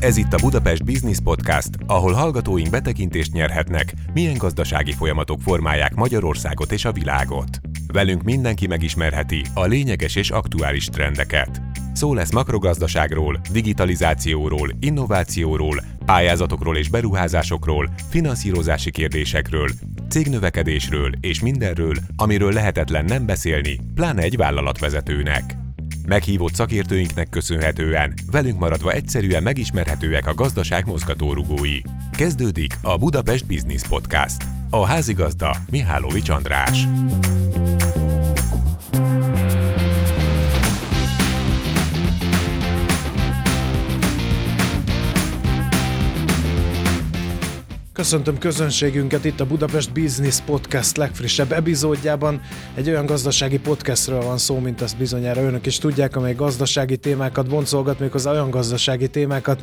Ez itt a Budapest Business Podcast, ahol hallgatóink betekintést nyerhetnek, milyen gazdasági folyamatok formálják Magyarországot és a világot. Velünk mindenki megismerheti a lényeges és aktuális trendeket. Szó lesz makrogazdaságról, digitalizációról, innovációról, pályázatokról és beruházásokról, finanszírozási kérdésekről, cégnövekedésről és mindenről, amiről lehetetlen nem beszélni, pláne egy vállalatvezetőnek. Meghívott szakértőinknek köszönhetően velünk maradva egyszerűen megismerhetőek a gazdaság mozgatórugói. Kezdődik a Budapest Business Podcast. A házigazda Mihálovics András. Köszöntöm közönségünket itt a Budapest Business Podcast legfrissebb epizódjában. Egy olyan gazdasági podcastről van szó, mint azt bizonyára önök is tudják, amely gazdasági témákat boncolgat, méghozzá olyan gazdasági témákat,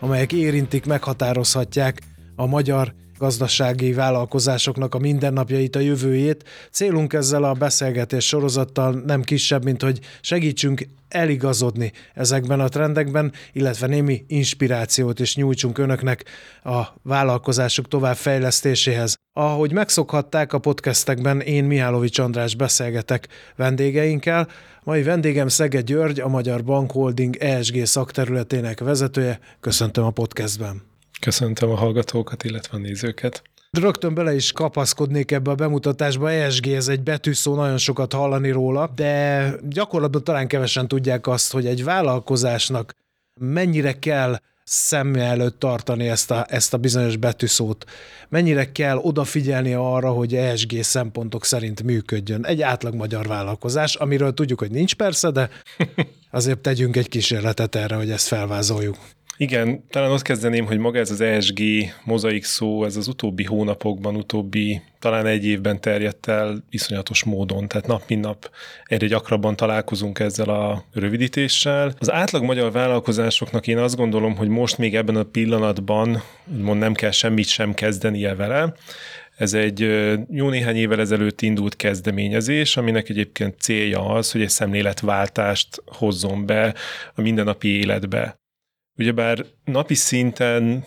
amelyek érintik, meghatározhatják a magyar gazdasági vállalkozásoknak a mindennapjait, a jövőjét. Célunk ezzel a beszélgetés sorozattal nem kisebb, mint hogy segítsünk eligazodni ezekben a trendekben, illetve némi inspirációt is nyújtsunk önöknek a vállalkozások továbbfejlesztéséhez. Ahogy megszokhatták a podcastekben, én Mihálovics András beszélgetek vendégeinkkel. Mai vendégem Szege György, a Magyar Bank Holding ESG szakterületének vezetője. Köszöntöm a podcastben. Köszöntöm a hallgatókat, illetve a nézőket. Rögtön bele is kapaszkodnék ebbe a bemutatásba. ESG ez egy betűszó, nagyon sokat hallani róla, de gyakorlatban talán kevesen tudják azt, hogy egy vállalkozásnak mennyire kell szem előtt tartani ezt a, ezt a bizonyos betűszót. Mennyire kell odafigyelni arra, hogy ESG szempontok szerint működjön. Egy átlag magyar vállalkozás, amiről tudjuk, hogy nincs persze, de azért tegyünk egy kísérletet erre, hogy ezt felvázoljuk. Igen, talán azt kezdeném, hogy maga ez az ESG mozaik szó, ez az utóbbi hónapokban, utóbbi talán egy évben terjedt el iszonyatos módon, tehát nap mint nap egyre gyakrabban találkozunk ezzel a rövidítéssel. Az átlag magyar vállalkozásoknak én azt gondolom, hogy most még ebben a pillanatban úgymond nem kell semmit sem kezdenie vele, ez egy jó néhány évvel ezelőtt indult kezdeményezés, aminek egyébként célja az, hogy egy szemléletváltást hozzon be a mindennapi életbe. Ugyebár napi szinten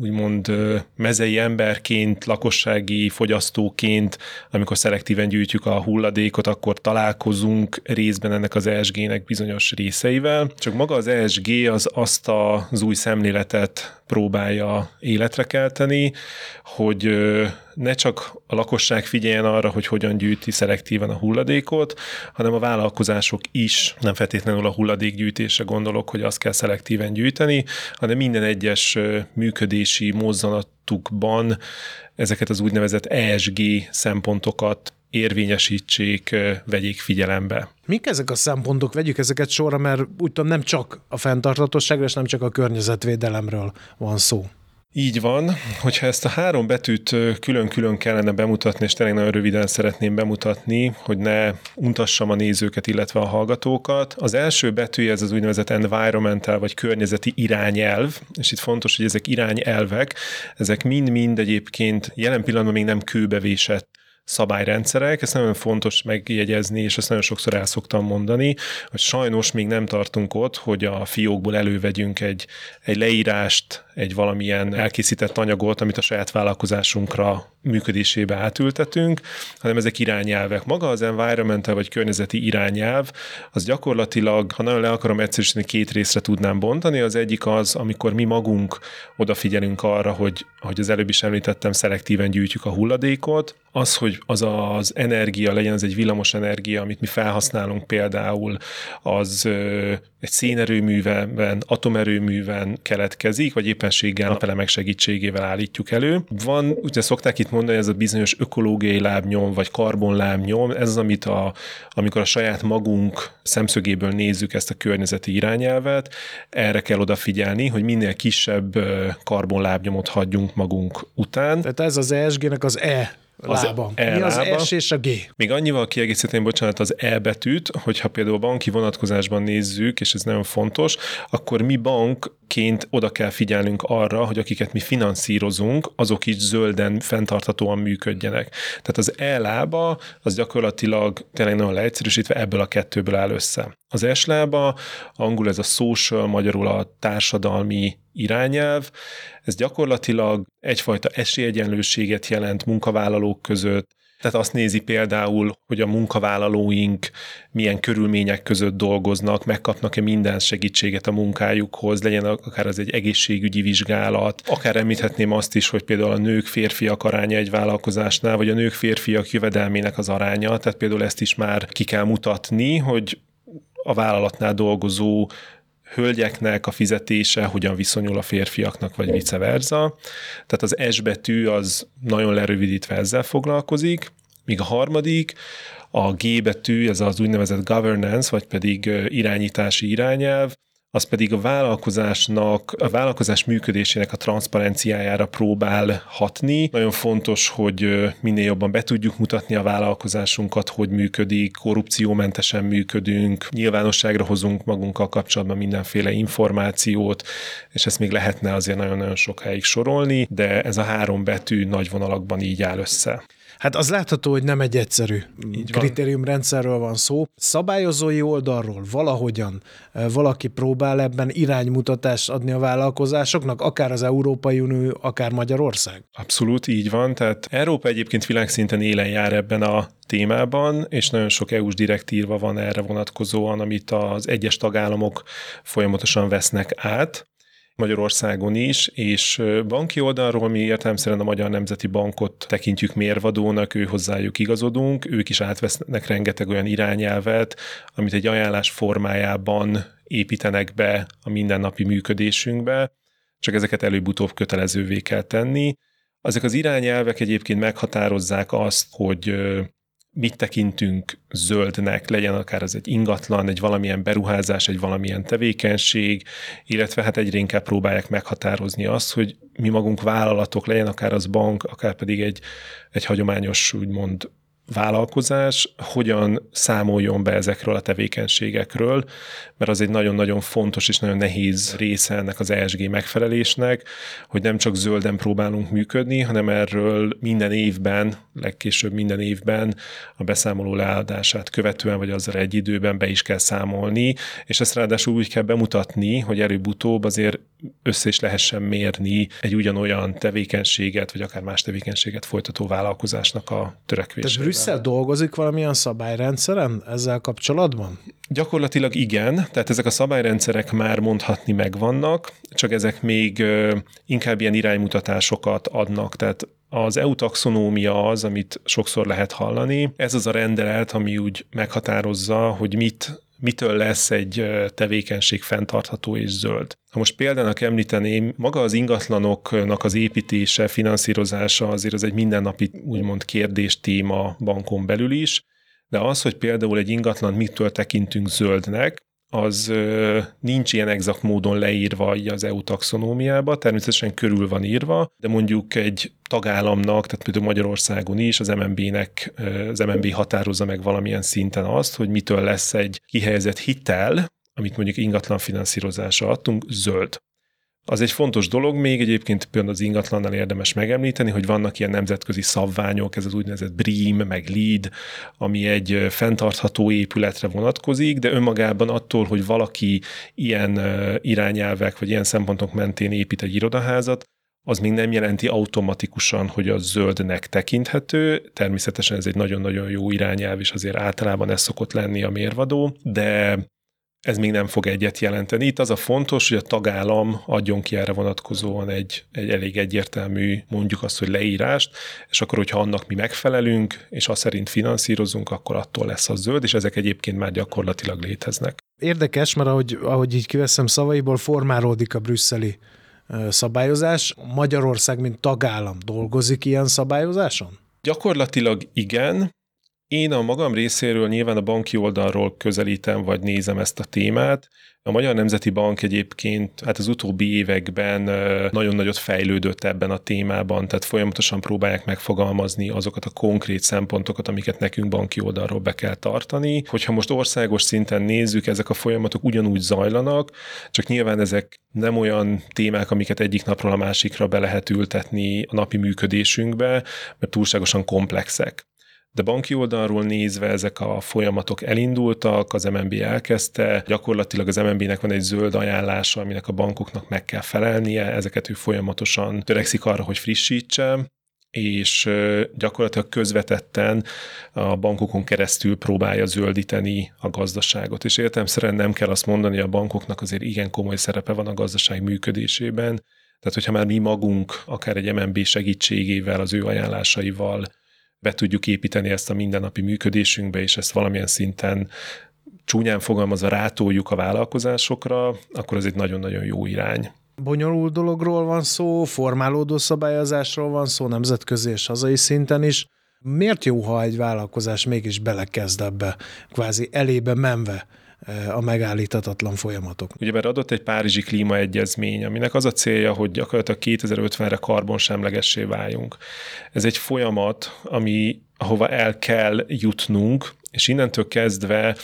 úgymond mezei emberként, lakossági fogyasztóként, amikor szelektíven gyűjtjük a hulladékot, akkor találkozunk részben ennek az ESG-nek bizonyos részeivel. Csak maga az ESG az azt az új szemléletet próbálja életre kelteni, hogy ne csak a lakosság figyeljen arra, hogy hogyan gyűjti szelektíven a hulladékot, hanem a vállalkozások is, nem feltétlenül a hulladékgyűjtésre gondolok, hogy azt kell szelektíven gyűjteni, hanem minden egyes működési mozzanatukban ezeket az úgynevezett ESG szempontokat érvényesítsék, vegyék figyelembe. Mik ezek a szempontok? Vegyük ezeket sorra, mert úgy tudom, nem csak a fenntarthatóságról, és nem csak a környezetvédelemről van szó. Így van, hogyha ezt a három betűt külön-külön kellene bemutatni, és tényleg nagyon röviden szeretném bemutatni, hogy ne untassam a nézőket, illetve a hallgatókat. Az első betűje ez az úgynevezett environmental, vagy környezeti irányelv, és itt fontos, hogy ezek irányelvek, ezek mind-mind egyébként jelen pillanatban még nem kőbevésett szabályrendszerek, ezt nagyon fontos megjegyezni, és ezt nagyon sokszor el szoktam mondani, hogy sajnos még nem tartunk ott, hogy a fiókból elővegyünk egy, egy leírást, egy valamilyen elkészített anyagot, amit a saját vállalkozásunkra működésébe átültetünk, hanem ezek irányelvek. Maga az environmental vagy környezeti irányelv, az gyakorlatilag, ha nagyon le akarom egyszerűsíteni, két részre tudnám bontani. Az egyik az, amikor mi magunk odafigyelünk arra, hogy, hogy az előbb is említettem, szelektíven gyűjtjük a hulladékot, az, hogy az az energia legyen, az egy villamos energia, amit mi felhasználunk például, az egy szénerőműven, atomerőműven keletkezik, vagy éppenséggel napelemek segítségével állítjuk elő. Van, ugye szokták itt mondani, ez a bizonyos ökológiai lábnyom, vagy karbonlábnyom, ez az, amit a, amikor a saját magunk szemszögéből nézzük ezt a környezeti irányelvet, erre kell odafigyelni, hogy minél kisebb karbonlábnyomot hagyjunk magunk után. Tehát ez az ESG-nek az E lába. E Mi az lába. S és a G? Még annyival kiegészíteném, bocsánat, az E betűt, hogyha például banki vonatkozásban nézzük, és ez nagyon fontos, akkor mi bank ként oda kell figyelnünk arra, hogy akiket mi finanszírozunk, azok is zölden, fenntarthatóan működjenek. Tehát az E-lába az gyakorlatilag tényleg nagyon leegyszerűsítve ebből a kettőből áll össze. Az S-lába, angol ez a social, magyarul a társadalmi irányelv, ez gyakorlatilag egyfajta esélyegyenlőséget jelent munkavállalók között, tehát azt nézi például, hogy a munkavállalóink milyen körülmények között dolgoznak, megkapnak-e minden segítséget a munkájukhoz, legyen akár az egy egészségügyi vizsgálat, akár említhetném azt is, hogy például a nők férfiak aránya egy vállalkozásnál, vagy a nők férfiak jövedelmének az aránya, tehát például ezt is már ki kell mutatni, hogy a vállalatnál dolgozó hölgyeknek a fizetése hogyan viszonyul a férfiaknak, vagy vice versa. Tehát az S betű az nagyon lerövidítve ezzel foglalkozik, míg a harmadik, a G betű, ez az úgynevezett governance, vagy pedig irányítási irányelv, az pedig a vállalkozásnak, a vállalkozás működésének a transzparenciájára próbál hatni. Nagyon fontos, hogy minél jobban be tudjuk mutatni a vállalkozásunkat, hogy működik, korrupciómentesen működünk, nyilvánosságra hozunk magunkkal kapcsolatban mindenféle információt, és ezt még lehetne azért nagyon-nagyon sokáig sorolni, de ez a három betű nagy vonalakban így áll össze. Hát az látható, hogy nem egy egyszerű Így kritériumrendszerről van szó. Szabályozói oldalról valahogyan valaki próbál ebben iránymutatást adni a vállalkozásoknak, akár az Európai Unió, akár Magyarország? Abszolút így van, tehát Európa egyébként világszinten élen jár ebben a témában, és nagyon sok EU-s direktíva van erre vonatkozóan, amit az egyes tagállamok folyamatosan vesznek át. Magyarországon is, és banki oldalról mi értelemszerűen a Magyar Nemzeti Bankot tekintjük mérvadónak, ő hozzájuk igazodunk, ők is átvesznek rengeteg olyan irányelvet, amit egy ajánlás formájában építenek be a mindennapi működésünkbe, csak ezeket előbb-utóbb kötelezővé kell tenni. Ezek az irányelvek egyébként meghatározzák azt, hogy mit tekintünk zöldnek, legyen akár az egy ingatlan, egy valamilyen beruházás, egy valamilyen tevékenység, illetve hát egyre inkább próbálják meghatározni azt, hogy mi magunk vállalatok, legyen akár az bank, akár pedig egy, egy hagyományos úgymond vállalkozás hogyan számoljon be ezekről a tevékenységekről, mert az egy nagyon-nagyon fontos és nagyon nehéz része ennek az ESG megfelelésnek, hogy nem csak zölden próbálunk működni, hanem erről minden évben, legkésőbb minden évben a beszámoló leadását követően, vagy azzal egy időben be is kell számolni, és ezt ráadásul úgy kell bemutatni, hogy előbb-utóbb azért össze is lehessen mérni egy ugyanolyan tevékenységet, vagy akár más tevékenységet folytató vállalkozásnak a törekvését. Brüsszel dolgozik valamilyen szabályrendszeren ezzel kapcsolatban? Gyakorlatilag igen, tehát ezek a szabályrendszerek már mondhatni megvannak, csak ezek még inkább ilyen iránymutatásokat adnak, tehát az EU taxonómia az, amit sokszor lehet hallani. Ez az a rendelet, ami úgy meghatározza, hogy mit mitől lesz egy tevékenység fenntartható és zöld. Ha most példának említeném, maga az ingatlanoknak az építése, finanszírozása azért az egy mindennapi úgymond kérdés téma bankon belül is, de az, hogy például egy ingatlan mitől tekintünk zöldnek, az nincs ilyen exakt módon leírva így az EU taxonómiába, természetesen körül van írva, de mondjuk egy tagállamnak, tehát például Magyarországon is az MNB-nek, az MNB határozza meg valamilyen szinten azt, hogy mitől lesz egy kihelyezett hitel, amit mondjuk ingatlan finanszírozásra adtunk, zöld. Az egy fontos dolog még, egyébként például az ingatlannal érdemes megemlíteni, hogy vannak ilyen nemzetközi szabványok, ez az úgynevezett BREEAM, meg LEED, ami egy fenntartható épületre vonatkozik, de önmagában attól, hogy valaki ilyen irányelvek vagy ilyen szempontok mentén épít egy irodaházat, az még nem jelenti automatikusan, hogy az zöldnek tekinthető. Természetesen ez egy nagyon-nagyon jó irányelv, és azért általában ez szokott lenni a mérvadó, de ez még nem fog egyet jelenteni. Itt az a fontos, hogy a tagállam adjon ki erre vonatkozóan egy, egy elég egyértelmű, mondjuk azt, hogy leírást, és akkor, hogyha annak mi megfelelünk, és azt szerint finanszírozunk, akkor attól lesz az zöld, és ezek egyébként már gyakorlatilag léteznek. Érdekes, mert ahogy, ahogy így kiveszem szavaiból, formálódik a brüsszeli szabályozás. Magyarország, mint tagállam dolgozik ilyen szabályozáson? Gyakorlatilag igen, Én a magam részéről nyilván a banki oldalról közelítem, vagy nézem ezt a témát. A Magyar Nemzeti Bank egyébként hát az utóbbi években nagyon nagyot fejlődött ebben a témában, tehát folyamatosan próbálják megfogalmazni azokat a konkrét szempontokat, amiket nekünk banki oldalról be kell tartani. Hogyha most országos szinten nézzük, ezek a folyamatok ugyanúgy zajlanak, csak nyilván ezek nem olyan témák, amiket egyik napról a másikra be lehet ültetni a napi működésünkbe, mert túlságosan komplexek de banki oldalról nézve ezek a folyamatok elindultak, az MNB elkezdte, gyakorlatilag az MNB-nek van egy zöld ajánlása, aminek a bankoknak meg kell felelnie, ezeket ő folyamatosan törekszik arra, hogy frissítse, és gyakorlatilag közvetetten a bankokon keresztül próbálja zöldíteni a gazdaságot. És értelmszerűen nem kell azt mondani, a bankoknak azért igen komoly szerepe van a gazdaság működésében, tehát, hogyha már mi magunk, akár egy MNB segítségével, az ő ajánlásaival be tudjuk építeni ezt a mindennapi működésünkbe, és ezt valamilyen szinten csúnyán fogalmazva rátoljuk a vállalkozásokra, akkor ez egy nagyon-nagyon jó irány. Bonyolult dologról van szó, formálódó szabályozásról van szó, nemzetközi és hazai szinten is. Miért jó, ha egy vállalkozás mégis belekezd ebbe, kvázi elébe menve a megállíthatatlan folyamatok. Ugye mert adott egy Párizsi klímaegyezmény, aminek az a célja, hogy gyakorlatilag 2050-re karbonsemlegessé váljunk. Ez egy folyamat, ami ahova el kell jutnunk, és innentől kezdve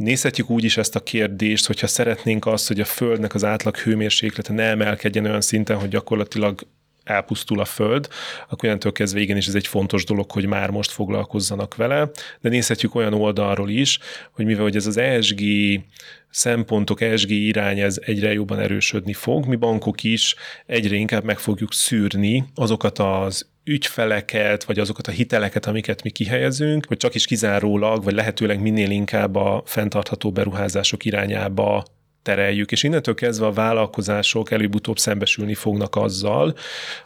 Nézhetjük úgy is ezt a kérdést, hogyha szeretnénk azt, hogy a Földnek az átlag hőmérséklete ne emelkedjen olyan szinten, hogy gyakorlatilag elpusztul a föld, akkor onnantól kezdve igenis ez egy fontos dolog, hogy már most foglalkozzanak vele, de nézhetjük olyan oldalról is, hogy mivel hogy ez az ESG szempontok, ESG irány ez egyre jobban erősödni fog, mi bankok is egyre inkább meg fogjuk szűrni azokat az ügyfeleket, vagy azokat a hiteleket, amiket mi kihelyezünk, hogy csak is kizárólag, vagy lehetőleg minél inkább a fenntartható beruházások irányába tereljük, és innentől kezdve a vállalkozások előbb-utóbb szembesülni fognak azzal,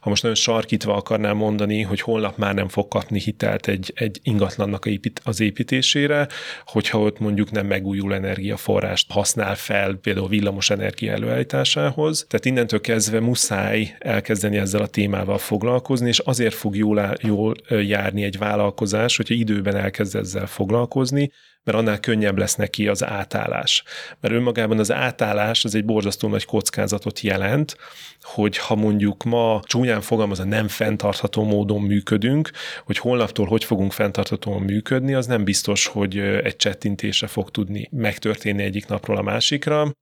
ha most nagyon sarkítva akarnám mondani, hogy holnap már nem fog kapni hitelt egy, egy ingatlannak az építésére, hogyha ott mondjuk nem megújul energiaforrást használ fel, például villamos energia előállításához. Tehát innentől kezdve muszáj elkezdeni ezzel a témával foglalkozni, és azért fog jól, jól járni egy vállalkozás, hogyha időben elkezd ezzel foglalkozni, mert annál könnyebb lesz neki az átállás. Mert önmagában az átállás az egy borzasztó nagy kockázatot jelent, hogy ha mondjuk ma csúnyán fogalmazva nem fenntartható módon működünk, hogy holnaptól hogy fogunk fenntarthatóan működni, az nem biztos, hogy egy csettintése fog tudni megtörténni egyik napról a másikra.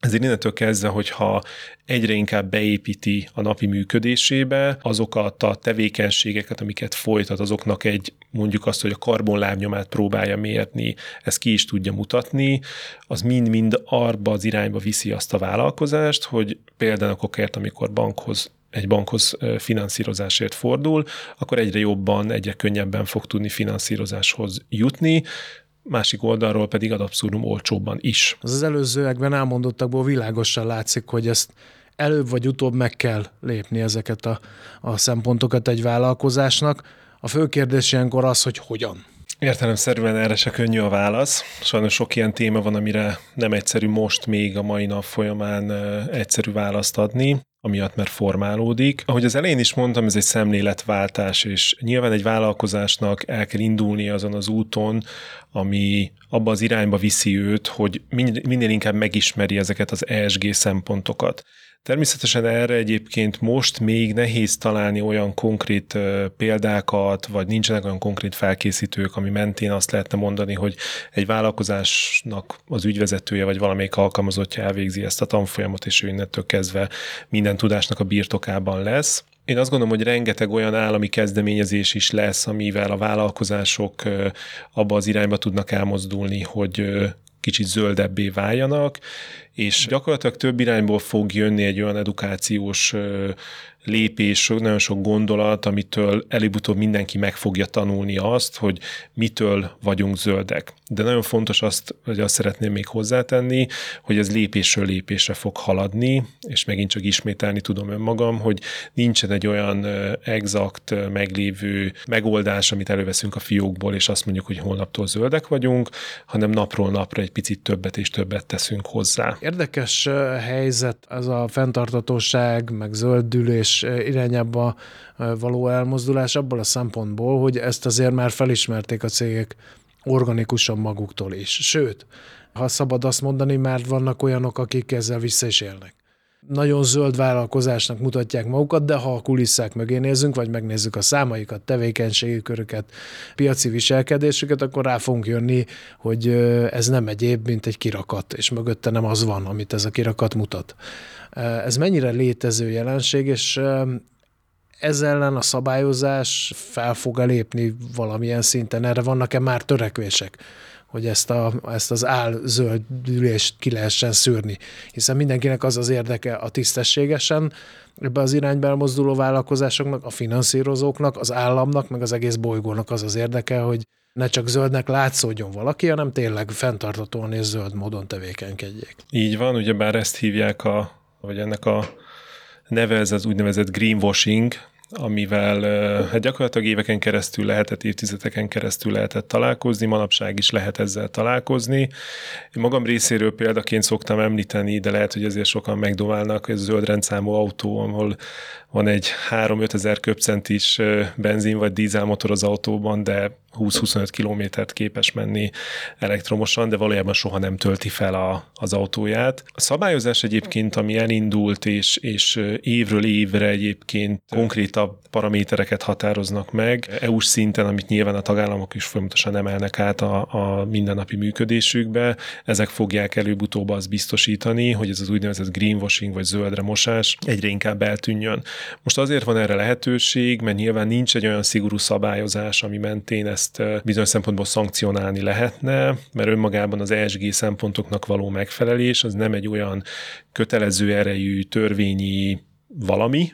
Ezért innentől kezdve, hogyha egyre inkább beépíti a napi működésébe azokat a tevékenységeket, amiket folytat, azoknak egy mondjuk azt, hogy a karbonlábnyomát próbálja mérni, ezt ki is tudja mutatni, az mind-mind arba az irányba viszi azt a vállalkozást, hogy például okokért, amikor bankhoz egy bankhoz finanszírozásért fordul, akkor egyre jobban, egyre könnyebben fog tudni finanszírozáshoz jutni, másik oldalról pedig ad abszurdum olcsóbban is. Az az előzőekben elmondottakból világosan látszik, hogy ezt előbb vagy utóbb meg kell lépni ezeket a, a szempontokat egy vállalkozásnak. A fő kérdés ilyenkor az, hogy hogyan. Értelemszerűen erre se könnyű a válasz. Sajnos sok ilyen téma van, amire nem egyszerű most még a mai nap folyamán egyszerű választ adni amiatt mert formálódik. Ahogy az elején is mondtam, ez egy szemléletváltás, és nyilván egy vállalkozásnak el kell indulni azon az úton, ami abba az irányba viszi őt, hogy minél inkább megismeri ezeket az ESG szempontokat. Természetesen erre egyébként most még nehéz találni olyan konkrét példákat, vagy nincsenek olyan konkrét felkészítők, ami mentén azt lehetne mondani, hogy egy vállalkozásnak az ügyvezetője, vagy valamelyik alkalmazottja elvégzi ezt a tanfolyamot, és ő innentől kezdve minden tudásnak a birtokában lesz. Én azt gondolom, hogy rengeteg olyan állami kezdeményezés is lesz, amivel a vállalkozások abba az irányba tudnak elmozdulni, hogy kicsit zöldebbé váljanak, és gyakorlatilag több irányból fog jönni egy olyan edukációs lépés, nagyon sok gondolat, amitől előbb-utóbb mindenki meg fogja tanulni azt, hogy mitől vagyunk zöldek. De nagyon fontos azt, hogy azt szeretném még hozzátenni, hogy ez lépésről lépésre fog haladni, és megint csak ismételni tudom önmagam, hogy nincsen egy olyan exakt, meglévő megoldás, amit előveszünk a fiókból, és azt mondjuk, hogy holnaptól zöldek vagyunk, hanem napról napra egy picit többet és többet teszünk hozzá. Érdekes helyzet ez a fenntartatóság, meg zöldülés zöldítés irányába való elmozdulás abból a szempontból, hogy ezt azért már felismerték a cégek organikusan maguktól is. Sőt, ha szabad azt mondani, már vannak olyanok, akik ezzel vissza is élnek nagyon zöld vállalkozásnak mutatják magukat, de ha a kulisszák mögé nézzünk, vagy megnézzük a számaikat, tevékenységi köröket, piaci viselkedésüket, akkor rá fogunk jönni, hogy ez nem egyéb, mint egy kirakat, és mögötte nem az van, amit ez a kirakat mutat. Ez mennyire létező jelenség, és ez ellen a szabályozás fel fog lépni valamilyen szinten? Erre vannak-e már törekvések? Hogy ezt, a, ezt az álzöldülést ki lehessen szűrni. Hiszen mindenkinek az az érdeke a tisztességesen ebbe az irányba elmozduló vállalkozásoknak, a finanszírozóknak, az államnak, meg az egész bolygónak az az érdeke, hogy ne csak zöldnek látszódjon valaki, hanem tényleg fenntartatóan és zöld módon tevékenykedjék. Így van, ugyebár ezt hívják a, vagy ennek a neve ez az úgynevezett greenwashing, amivel hát gyakorlatilag éveken keresztül lehetett, évtizedeken keresztül lehetett találkozni, manapság is lehet ezzel találkozni. Én magam részéről példaként szoktam említeni, de lehet, hogy ezért sokan megdoválnak, ez zöld rendszámú autó, ahol van egy 3-5 ezer köpcentis benzin vagy dízelmotor az autóban, de 20-25 kilométert képes menni elektromosan, de valójában soha nem tölti fel a, az autóját. A szabályozás egyébként, ami elindult, és, és évről évre egyébként konkrétabb paramétereket határoznak meg, EU-s szinten, amit nyilván a tagállamok is folyamatosan emelnek át a, a mindennapi működésükbe, ezek fogják előbb-utóbb azt biztosítani, hogy ez az úgynevezett greenwashing vagy zöldre mosás egyre inkább eltűnjön. Most azért van erre lehetőség, mert nyilván nincs egy olyan szigorú szabályozás, ami mentén ezt bizonyos szempontból szankcionálni lehetne, mert önmagában az ESG szempontoknak való megfelelés az nem egy olyan kötelező erejű törvényi valami,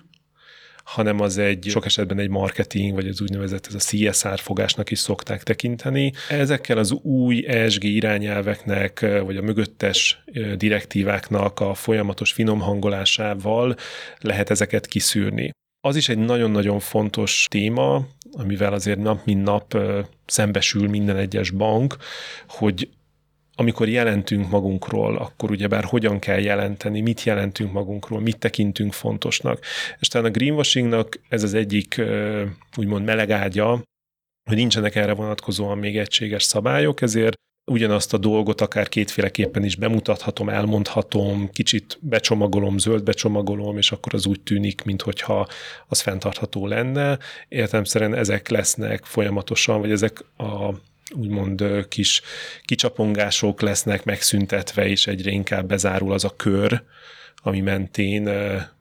hanem az egy sok esetben egy marketing, vagy az úgynevezett ez a CSR fogásnak is szokták tekinteni. Ezekkel az új ESG irányelveknek, vagy a mögöttes direktíváknak a folyamatos finomhangolásával lehet ezeket kiszűrni. Az is egy nagyon-nagyon fontos téma, amivel azért nap mint nap szembesül minden egyes bank, hogy amikor jelentünk magunkról, akkor ugyebár hogyan kell jelenteni, mit jelentünk magunkról, mit tekintünk fontosnak. És talán a greenwashingnak ez az egyik úgymond melegágya, hogy nincsenek erre vonatkozóan még egységes szabályok, ezért ugyanazt a dolgot akár kétféleképpen is bemutathatom, elmondhatom, kicsit becsomagolom, zöld becsomagolom, és akkor az úgy tűnik, mintha az fenntartható lenne. Értelemszerűen ezek lesznek folyamatosan, vagy ezek a úgymond kis kicsapongások lesznek megszüntetve, és egyre inkább bezárul az a kör, ami mentén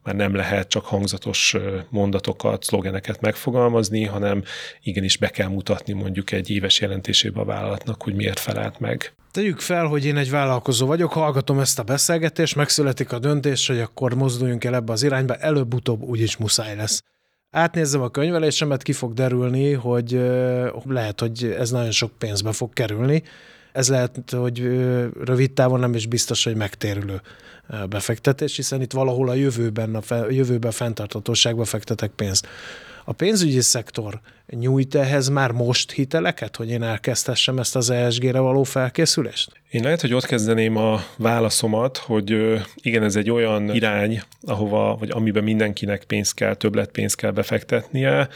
már nem lehet csak hangzatos mondatokat, szlogeneket megfogalmazni, hanem igenis be kell mutatni mondjuk egy éves jelentésébe a vállalatnak, hogy miért felelt meg. Tegyük fel, hogy én egy vállalkozó vagyok, hallgatom ezt a beszélgetést, megszületik a döntés, hogy akkor mozduljunk el ebbe az irányba, előbb-utóbb úgyis muszáj lesz átnézzem a könyvelésemet, ki fog derülni, hogy lehet, hogy ez nagyon sok pénzbe fog kerülni. Ez lehet, hogy rövid távon nem is biztos, hogy megtérülő befektetés, hiszen itt valahol a jövőben, a jövőben fenntartatóságba fektetek pénzt. A pénzügyi szektor nyújt ehhez már most hiteleket, hogy én elkezdhessem ezt az ESG-re való felkészülést? Én lehet, hogy ott kezdeném a válaszomat, hogy igen, ez egy olyan irány, ahova, vagy amiben mindenkinek pénzt kell, többlet pénzt kell befektetnie,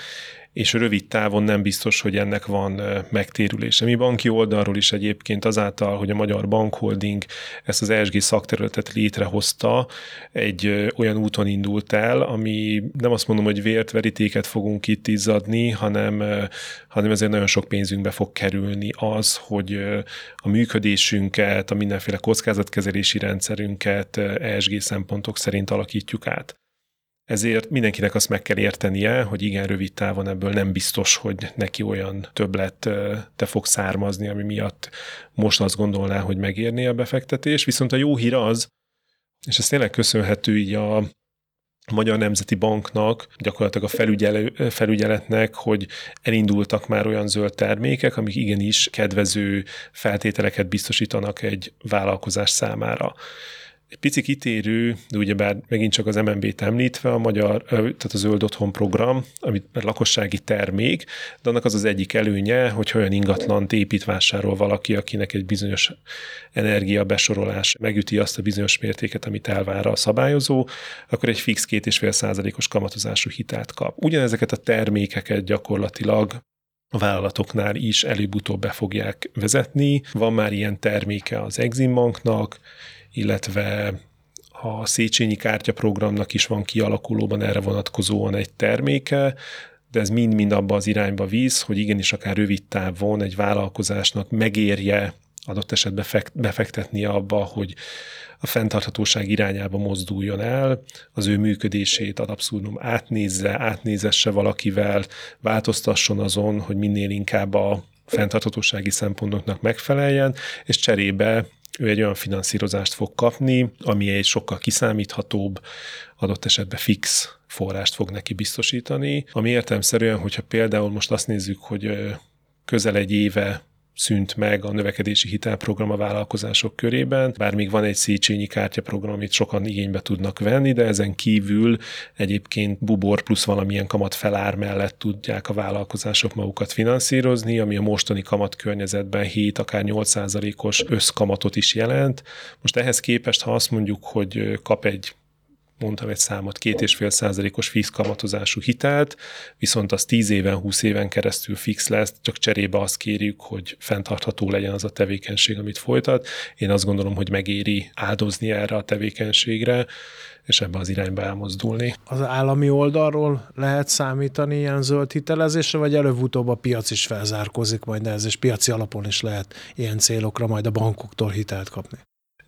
és rövid távon nem biztos, hogy ennek van megtérülése. Mi banki oldalról is egyébként azáltal, hogy a Magyar Bankholding ezt az ESG szakterületet létrehozta, egy olyan úton indult el, ami nem azt mondom, hogy vért, verítéket fogunk itt izzadni, hanem, hanem ezért nagyon sok pénzünkbe fog kerülni az, hogy a működésünket, a mindenféle kockázatkezelési rendszerünket ESG szempontok szerint alakítjuk át. Ezért mindenkinek azt meg kell értenie, hogy igen, rövid távon ebből nem biztos, hogy neki olyan többlet te fog származni, ami miatt most azt gondolná, hogy megérné a befektetés. Viszont a jó hír az, és ez tényleg köszönhető így a Magyar Nemzeti Banknak, gyakorlatilag a felügyel, felügyeletnek, hogy elindultak már olyan zöld termékek, amik igenis kedvező feltételeket biztosítanak egy vállalkozás számára. Egy pici kitérő, de ugyebár megint csak az MNB-t említve, a magyar, tehát a Zöld Otthon program, amit lakossági termék, de annak az az egyik előnye, hogy olyan ingatlant épít, vásárol valaki, akinek egy bizonyos energiabesorolás megüti azt a bizonyos mértéket, amit elvár a szabályozó, akkor egy fix két és fél százalékos kamatozású hitelt kap. Ugyanezeket a termékeket gyakorlatilag a vállalatoknál is előbb-utóbb be fogják vezetni. Van már ilyen terméke az Exim Banknak, illetve a Széchenyi kártyaprogramnak is van kialakulóban erre vonatkozóan egy terméke, de ez mind-mind abba az irányba víz, hogy igenis akár rövid távon egy vállalkozásnak megérje adott esetben befektetni abba, hogy a fenntarthatóság irányába mozduljon el, az ő működését ad abszurdum átnézze, átnézesse valakivel, változtasson azon, hogy minél inkább a fenntarthatósági szempontoknak megfeleljen, és cserébe ő egy olyan finanszírozást fog kapni, ami egy sokkal kiszámíthatóbb, adott esetben fix forrást fog neki biztosítani, ami értelmszerűen, hogyha például most azt nézzük, hogy közel egy éve szűnt meg a növekedési hitelprogram a vállalkozások körében, bár még van egy Széchenyi kártyaprogram, amit sokan igénybe tudnak venni, de ezen kívül egyébként bubor plusz valamilyen kamat felár mellett tudják a vállalkozások magukat finanszírozni, ami a mostani kamat környezetben 7, akár 8 os összkamatot is jelent. Most ehhez képest, ha azt mondjuk, hogy kap egy mondtam egy számot, két és fél százalékos fix kamatozású hitelt, viszont az tíz éven, húsz éven keresztül fix lesz, csak cserébe azt kérjük, hogy fenntartható legyen az a tevékenység, amit folytat. Én azt gondolom, hogy megéri áldozni erre a tevékenységre, és ebbe az irányba elmozdulni. Az állami oldalról lehet számítani ilyen zöld hitelezésre, vagy előbb-utóbb a piac is felzárkózik majd ez, és piaci alapon is lehet ilyen célokra majd a bankoktól hitelt kapni?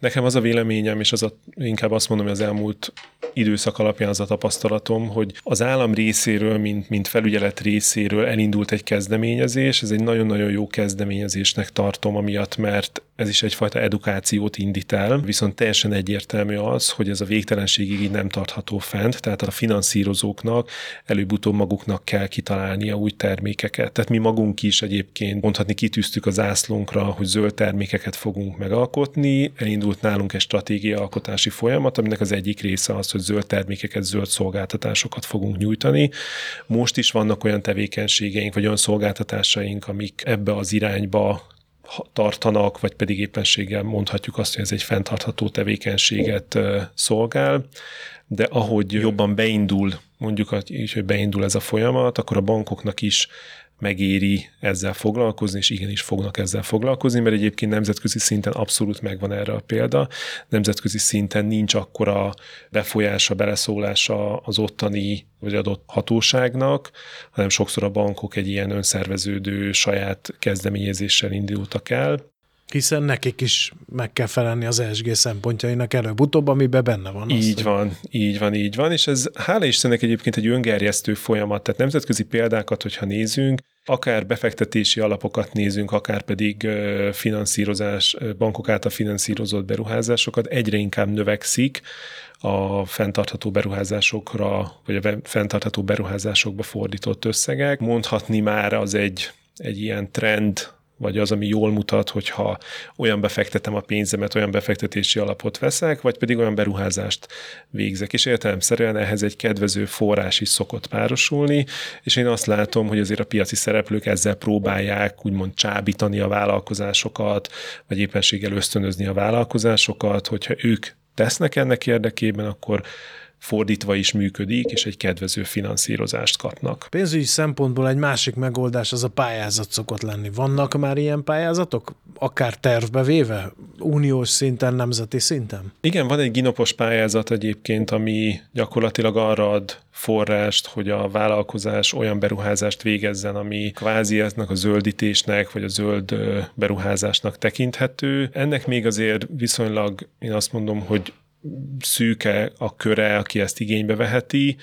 Nekem az a véleményem, és az a, inkább azt mondom, hogy az elmúlt időszak alapján az a tapasztalatom, hogy az állam részéről, mint, mint felügyelet részéről elindult egy kezdeményezés. Ez egy nagyon-nagyon jó kezdeményezésnek tartom, amiatt, mert ez is egyfajta edukációt indít el, viszont teljesen egyértelmű az, hogy ez a végtelenségig így nem tartható fent, tehát a finanszírozóknak előbb-utóbb maguknak kell kitalálnia új termékeket. Tehát mi magunk is egyébként mondhatni kitűztük az ászlónkra, hogy zöld termékeket fogunk megalkotni, elindult nálunk egy stratégia alkotási folyamat, aminek az egyik része az, hogy zöld termékeket, zöld szolgáltatásokat fogunk nyújtani. Most is vannak olyan tevékenységeink, vagy olyan szolgáltatásaink, amik ebbe az irányba tartanak, vagy pedig éppenséggel mondhatjuk azt, hogy ez egy fenntartható tevékenységet szolgál, de ahogy jobban beindul, mondjuk így, hogy beindul ez a folyamat, akkor a bankoknak is megéri ezzel foglalkozni, és igenis fognak ezzel foglalkozni, mert egyébként nemzetközi szinten abszolút megvan erre a példa. Nemzetközi szinten nincs akkora befolyása, beleszólása az ottani vagy adott hatóságnak, hanem sokszor a bankok egy ilyen önszerveződő saját kezdeményezéssel indultak el, hiszen nekik is meg kell felelni az ESG szempontjainak előbb-utóbb, amiben benne van. Így van, így van, így van, és ez hála Istennek egyébként egy öngerjesztő folyamat, tehát nemzetközi példákat, hogyha nézünk, akár befektetési alapokat nézünk, akár pedig finanszírozás, bankok által finanszírozott beruházásokat, egyre inkább növekszik a fenntartható beruházásokra, vagy a fenntartható beruházásokba fordított összegek. Mondhatni már az egy, egy ilyen trend, vagy az, ami jól mutat, hogyha olyan befektetem a pénzemet, olyan befektetési alapot veszek, vagy pedig olyan beruházást végzek. És értelemszerűen ehhez egy kedvező forrás is szokott párosulni, és én azt látom, hogy azért a piaci szereplők ezzel próbálják úgymond csábítani a vállalkozásokat, vagy éppenséggel ösztönözni a vállalkozásokat, hogyha ők tesznek ennek érdekében, akkor fordítva is működik, és egy kedvező finanszírozást kapnak. Pénzügyi szempontból egy másik megoldás az a pályázat szokott lenni. Vannak már ilyen pályázatok? Akár tervbe véve? Uniós szinten, nemzeti szinten? Igen, van egy ginopos pályázat egyébként, ami gyakorlatilag arra ad forrást, hogy a vállalkozás olyan beruházást végezzen, ami kvázi eznek a zöldítésnek, vagy a zöld beruházásnak tekinthető. Ennek még azért viszonylag, én azt mondom, hogy szűke a köre, aki ezt igénybe veheti.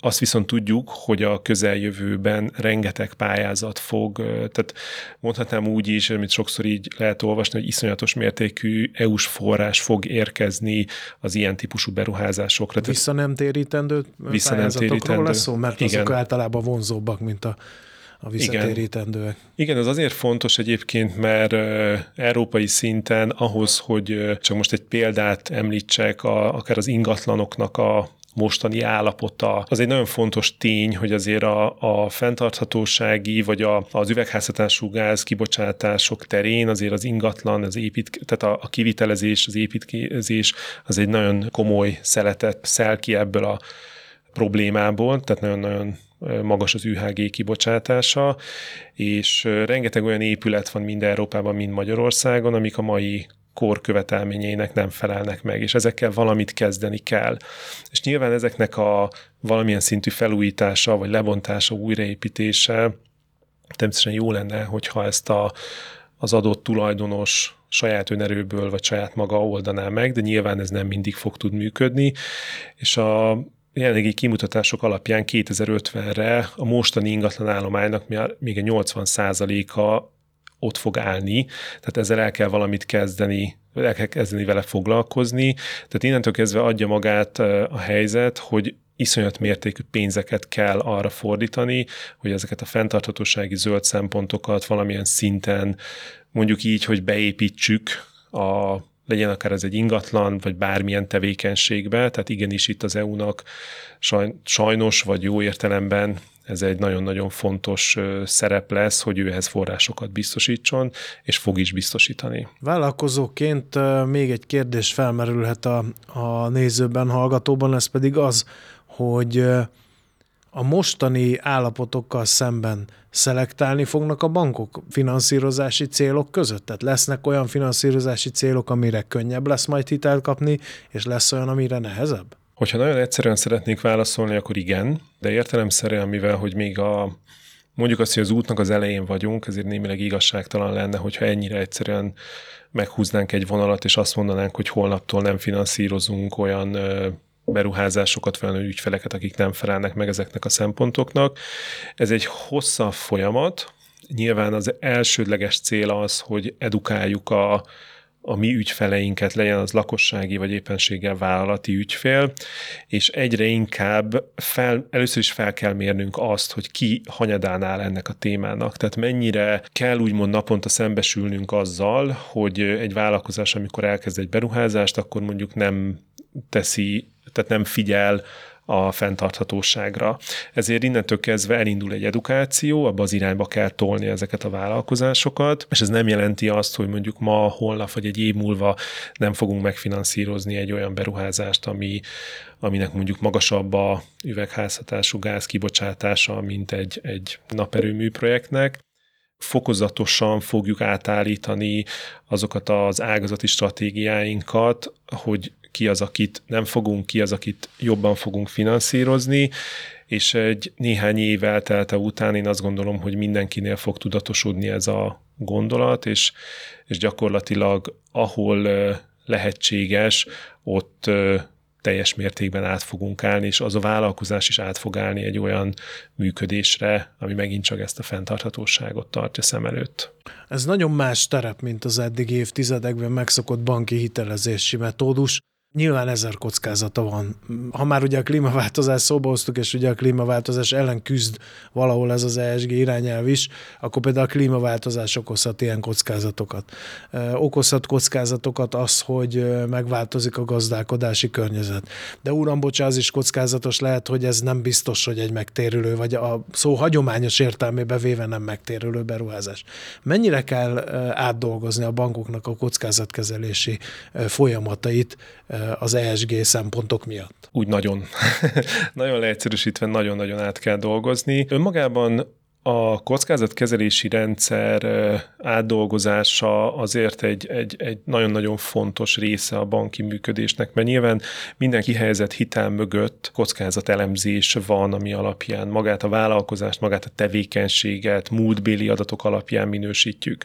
Azt viszont tudjuk, hogy a közeljövőben rengeteg pályázat fog, tehát mondhatnám úgy is, amit sokszor így lehet olvasni, hogy iszonyatos mértékű EU-s forrás fog érkezni az ilyen típusú beruházásokra. Vissza nem térítendő vissza nem térítendő. lesz szó, mert Igen. azok általában vonzóbbak, mint a a visszatérítendőek. Igen. Igen, ez azért fontos egyébként, mert európai szinten ahhoz, hogy csak most egy példát említsek, a, akár az ingatlanoknak a mostani állapota. Az egy nagyon fontos tény, hogy azért a, a fenntarthatósági vagy a, az üvegházhatású gáz kibocsátások terén azért az ingatlan, az épít, tehát a, a kivitelezés, az építkezés az egy nagyon komoly szeletet szel ki ebből a problémából, tehát nagyon-nagyon magas az UHG kibocsátása, és rengeteg olyan épület van mind Európában, mind Magyarországon, amik a mai kor követelményeinek nem felelnek meg, és ezekkel valamit kezdeni kell. És nyilván ezeknek a valamilyen szintű felújítása, vagy lebontása, újraépítése természetesen jó lenne, hogyha ezt a, az adott tulajdonos saját önerőből, vagy saját maga oldaná meg, de nyilván ez nem mindig fog tud működni, és a jelenlegi kimutatások alapján 2050-re a mostani ingatlan állománynak még a 80 a ott fog állni, tehát ezzel el kell valamit kezdeni, el kell kezdeni vele foglalkozni, tehát innentől kezdve adja magát a helyzet, hogy iszonyat mértékű pénzeket kell arra fordítani, hogy ezeket a fenntarthatósági zöld szempontokat valamilyen szinten mondjuk így, hogy beépítsük a legyen akár ez egy ingatlan, vagy bármilyen tevékenységbe, tehát igenis itt az EU-nak sajnos, vagy jó értelemben ez egy nagyon-nagyon fontos szerep lesz, hogy ő ehhez forrásokat biztosítson, és fog is biztosítani. Vállalkozóként még egy kérdés felmerülhet a, a nézőben, hallgatóban, ez pedig az, hogy a mostani állapotokkal szemben szelektálni fognak a bankok finanszírozási célok között? Tehát lesznek olyan finanszírozási célok, amire könnyebb lesz majd hitelt kapni, és lesz olyan, amire nehezebb? Hogyha nagyon egyszerűen szeretnék válaszolni, akkor igen, de értelemszerűen, mivel hogy még a mondjuk azt, hogy az útnak az elején vagyunk, ezért némileg igazságtalan lenne, hogyha ennyire egyszerűen meghúznánk egy vonalat, és azt mondanánk, hogy holnaptól nem finanszírozunk olyan beruházásokat, olyan ügyfeleket, akik nem felelnek meg ezeknek a szempontoknak. Ez egy hosszabb folyamat. Nyilván az elsődleges cél az, hogy edukáljuk a, a mi ügyfeleinket, legyen az lakossági vagy éppenséggel vállalati ügyfél, és egyre inkább fel, először is fel kell mérnünk azt, hogy ki hanyadán áll ennek a témának. Tehát mennyire kell úgymond naponta szembesülnünk azzal, hogy egy vállalkozás, amikor elkezd egy beruházást, akkor mondjuk nem teszi, tehát nem figyel a fenntarthatóságra. Ezért innentől kezdve elindul egy edukáció, abba az irányba kell tolni ezeket a vállalkozásokat, és ez nem jelenti azt, hogy mondjuk ma, holnap vagy egy év múlva nem fogunk megfinanszírozni egy olyan beruházást, ami, aminek mondjuk magasabb a üvegházhatású gáz kibocsátása, mint egy, egy naperőmű projektnek fokozatosan fogjuk átállítani azokat az ágazati stratégiáinkat, hogy ki az, akit nem fogunk, ki az, akit jobban fogunk finanszírozni, és egy néhány év eltelte után én azt gondolom, hogy mindenkinél fog tudatosodni ez a gondolat, és, és gyakorlatilag ahol lehetséges, ott teljes mértékben át fogunk állni, és az a vállalkozás is át fog állni egy olyan működésre, ami megint csak ezt a fenntarthatóságot tartja szem előtt. Ez nagyon más terep, mint az eddigi évtizedekben megszokott banki hitelezési metódus. Nyilván ezer kockázata van. Ha már ugye a klímaváltozás szóba hoztuk, és ugye a klímaváltozás ellen küzd valahol ez az ESG irányelv is, akkor például a klímaváltozás okozhat ilyen kockázatokat. Okozhat kockázatokat az, hogy megváltozik a gazdálkodási környezet. De uram, bocsá, az is kockázatos lehet, hogy ez nem biztos, hogy egy megtérülő, vagy a szó hagyományos értelmébe véve nem megtérülő beruházás. Mennyire kell átdolgozni a bankoknak a kockázatkezelési folyamatait, az ESG szempontok miatt? Úgy nagyon. nagyon leegyszerűsítve nagyon-nagyon át kell dolgozni. Önmagában a kockázatkezelési rendszer átdolgozása azért egy, egy, egy nagyon-nagyon fontos része a banki működésnek, mert nyilván minden kihelyezett hitel mögött kockázatelemzés van, ami alapján magát a vállalkozást, magát a tevékenységet, múltbéli adatok alapján minősítjük.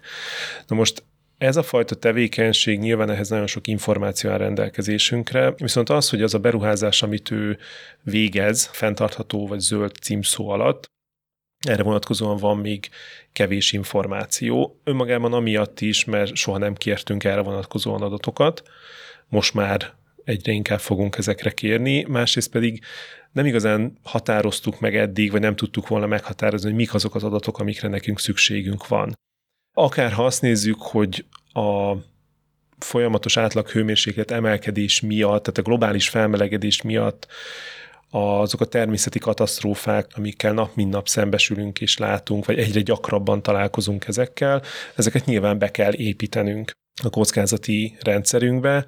Na most ez a fajta tevékenység nyilván ehhez nagyon sok információ áll rendelkezésünkre, viszont az, hogy az a beruházás, amit ő végez, fenntartható vagy zöld címszó alatt, erre vonatkozóan van még kevés információ. Önmagában amiatt is, mert soha nem kértünk erre vonatkozóan adatokat, most már egyre inkább fogunk ezekre kérni, másrészt pedig nem igazán határoztuk meg eddig, vagy nem tudtuk volna meghatározni, hogy mik azok az adatok, amikre nekünk szükségünk van. Akár ha azt nézzük, hogy a folyamatos átlag hőmérséklet emelkedés miatt, tehát a globális felmelegedés miatt azok a természeti katasztrófák, amikkel nap mint nap szembesülünk és látunk, vagy egyre gyakrabban találkozunk ezekkel, ezeket nyilván be kell építenünk a kockázati rendszerünkbe,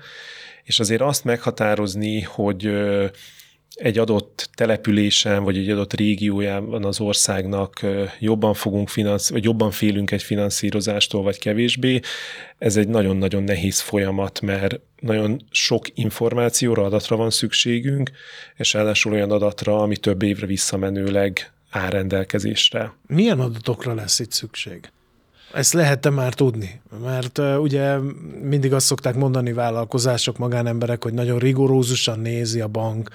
és azért azt meghatározni, hogy egy adott településen, vagy egy adott régiójában az országnak jobban fogunk finansz, vagy jobban félünk egy finanszírozástól, vagy kevésbé, ez egy nagyon-nagyon nehéz folyamat, mert nagyon sok információra, adatra van szükségünk, és ráadásul olyan adatra, ami több évre visszamenőleg áll rendelkezésre. Milyen adatokra lesz itt szükség? Ezt lehet már tudni? Mert ugye mindig azt szokták mondani vállalkozások, magánemberek, hogy nagyon rigorózusan nézi a bank,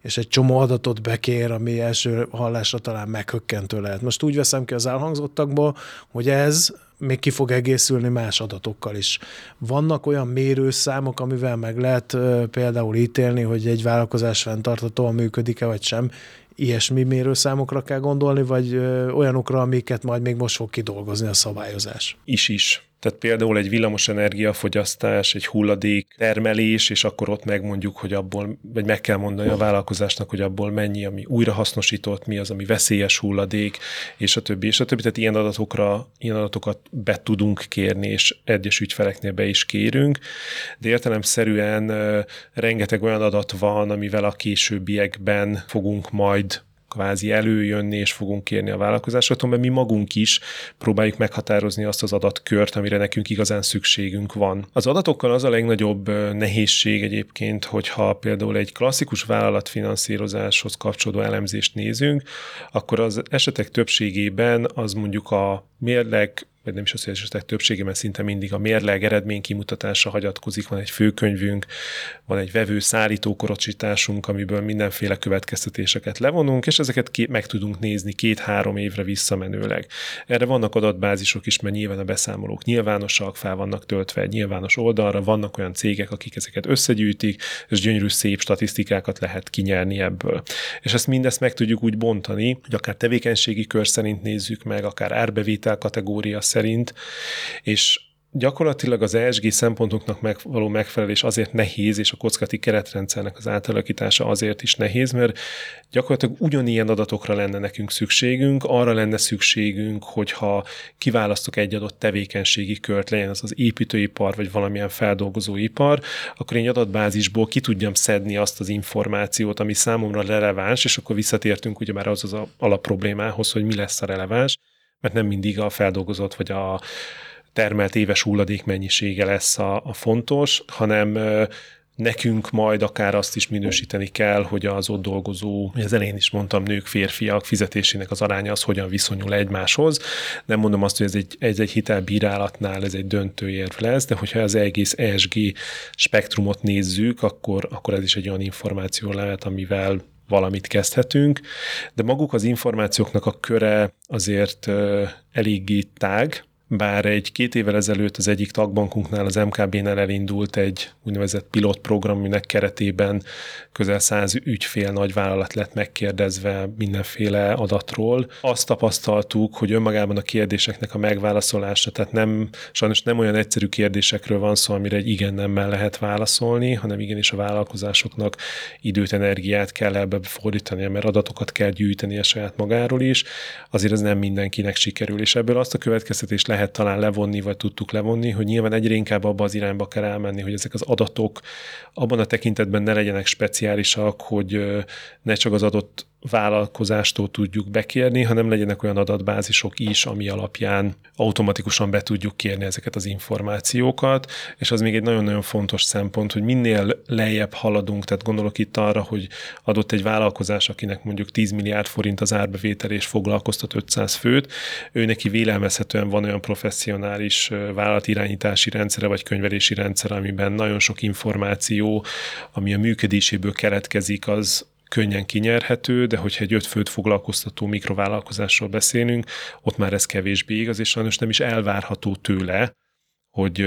és egy csomó adatot bekér, ami első hallásra talán meghökkentő lehet. Most úgy veszem ki az elhangzottakból, hogy ez még ki fog egészülni más adatokkal is. Vannak olyan mérőszámok, amivel meg lehet például ítélni, hogy egy vállalkozás fenntartatóan működik-e vagy sem, ilyesmi mérőszámokra kell gondolni, vagy olyanokra, amiket majd még most fog kidolgozni a szabályozás? Is is. Tehát például egy villamos energiafogyasztás, egy hulladék termelés, és akkor ott megmondjuk, hogy abból, vagy meg kell mondani a vállalkozásnak, hogy abból mennyi, ami újrahasznosított, mi az, ami veszélyes hulladék, és a többi, és a többi. Tehát ilyen adatokra, ilyen adatokat be tudunk kérni, és egyes ügyfeleknél be is kérünk, de értelemszerűen rengeteg olyan adat van, amivel a későbbiekben fogunk majd kvázi előjönni, és fogunk kérni a vállalkozásoktól, mert mi magunk is próbáljuk meghatározni azt az adatkört, amire nekünk igazán szükségünk van. Az adatokkal az a legnagyobb nehézség egyébként, hogyha például egy klasszikus vállalatfinanszírozáshoz kapcsolódó elemzést nézünk, akkor az esetek többségében az mondjuk a mérleg vagy nem is az, hogy esetek többségében szinte mindig a mérleg eredmény kimutatása hagyatkozik, van egy főkönyvünk, van egy vevő szállító korocsításunk, amiből mindenféle következtetéseket levonunk, és ezeket ki, meg tudunk nézni két-három évre visszamenőleg. Erre vannak adatbázisok is, mert nyilván a beszámolók nyilvánosak, fel vannak töltve egy nyilvános oldalra, vannak olyan cégek, akik ezeket összegyűjtik, és gyönyörű szép statisztikákat lehet kinyerni ebből. És ezt mindezt meg tudjuk úgy bontani, hogy akár tevékenységi kör szerint nézzük meg, akár árbevétel kategória szerint, és gyakorlatilag az ESG szempontoknak meg, való megfelelés azért nehéz, és a kockati keretrendszernek az átalakítása azért is nehéz, mert gyakorlatilag ugyanilyen adatokra lenne nekünk szükségünk, arra lenne szükségünk, hogyha kiválasztok egy adott tevékenységi kört, legyen az az építőipar, vagy valamilyen feldolgozóipar, akkor én egy adatbázisból ki tudjam szedni azt az információt, ami számomra releváns, és akkor visszatértünk ugye már az az alapproblémához, hogy mi lesz a releváns, mert nem mindig a feldolgozott vagy a termelt éves hulladék mennyisége lesz a, a fontos, hanem nekünk majd akár azt is minősíteni kell, hogy az ott dolgozó, az elején is mondtam, nők, férfiak fizetésének az aránya az hogyan viszonyul egymáshoz. Nem mondom azt, hogy ez egy, ez egy hitelbírálatnál ez egy döntő érv lesz, de hogyha az egész ESG spektrumot nézzük, akkor, akkor ez is egy olyan információ lehet, amivel valamit kezdhetünk, de maguk az információknak a köre azért eléggé tág, bár egy két évvel ezelőtt az egyik tagbankunknál, az MKB-nál elindult egy úgynevezett pilotprogram, aminek keretében közel száz ügyfél nagyvállalat lett megkérdezve mindenféle adatról. Azt tapasztaltuk, hogy önmagában a kérdéseknek a megválaszolása, tehát nem, sajnos nem olyan egyszerű kérdésekről van szó, amire egy igen nemmel lehet válaszolni, hanem igenis a vállalkozásoknak időt, energiát kell ebbe fordítani, mert adatokat kell gyűjteni a saját magáról is, azért ez nem mindenkinek sikerül, és ebből azt a következtetést lehet lehet talán levonni, vagy tudtuk levonni, hogy nyilván egyre inkább abba az irányba kell elmenni, hogy ezek az adatok abban a tekintetben ne legyenek speciálisak, hogy ne csak az adott vállalkozástól tudjuk bekérni, hanem legyenek olyan adatbázisok is, ami alapján automatikusan be tudjuk kérni ezeket az információkat, és az még egy nagyon-nagyon fontos szempont, hogy minél lejjebb haladunk, tehát gondolok itt arra, hogy adott egy vállalkozás, akinek mondjuk 10 milliárd forint az árbevétel és foglalkoztat 500 főt, ő neki vélelmezhetően van olyan professzionális vállalatirányítási rendszere vagy könyvelési rendszer, amiben nagyon sok információ, ami a működéséből keletkezik, az könnyen kinyerhető, de hogyha egy öt főt foglalkoztató mikrovállalkozásról beszélünk, ott már ez kevésbé igaz, és sajnos nem is elvárható tőle, hogy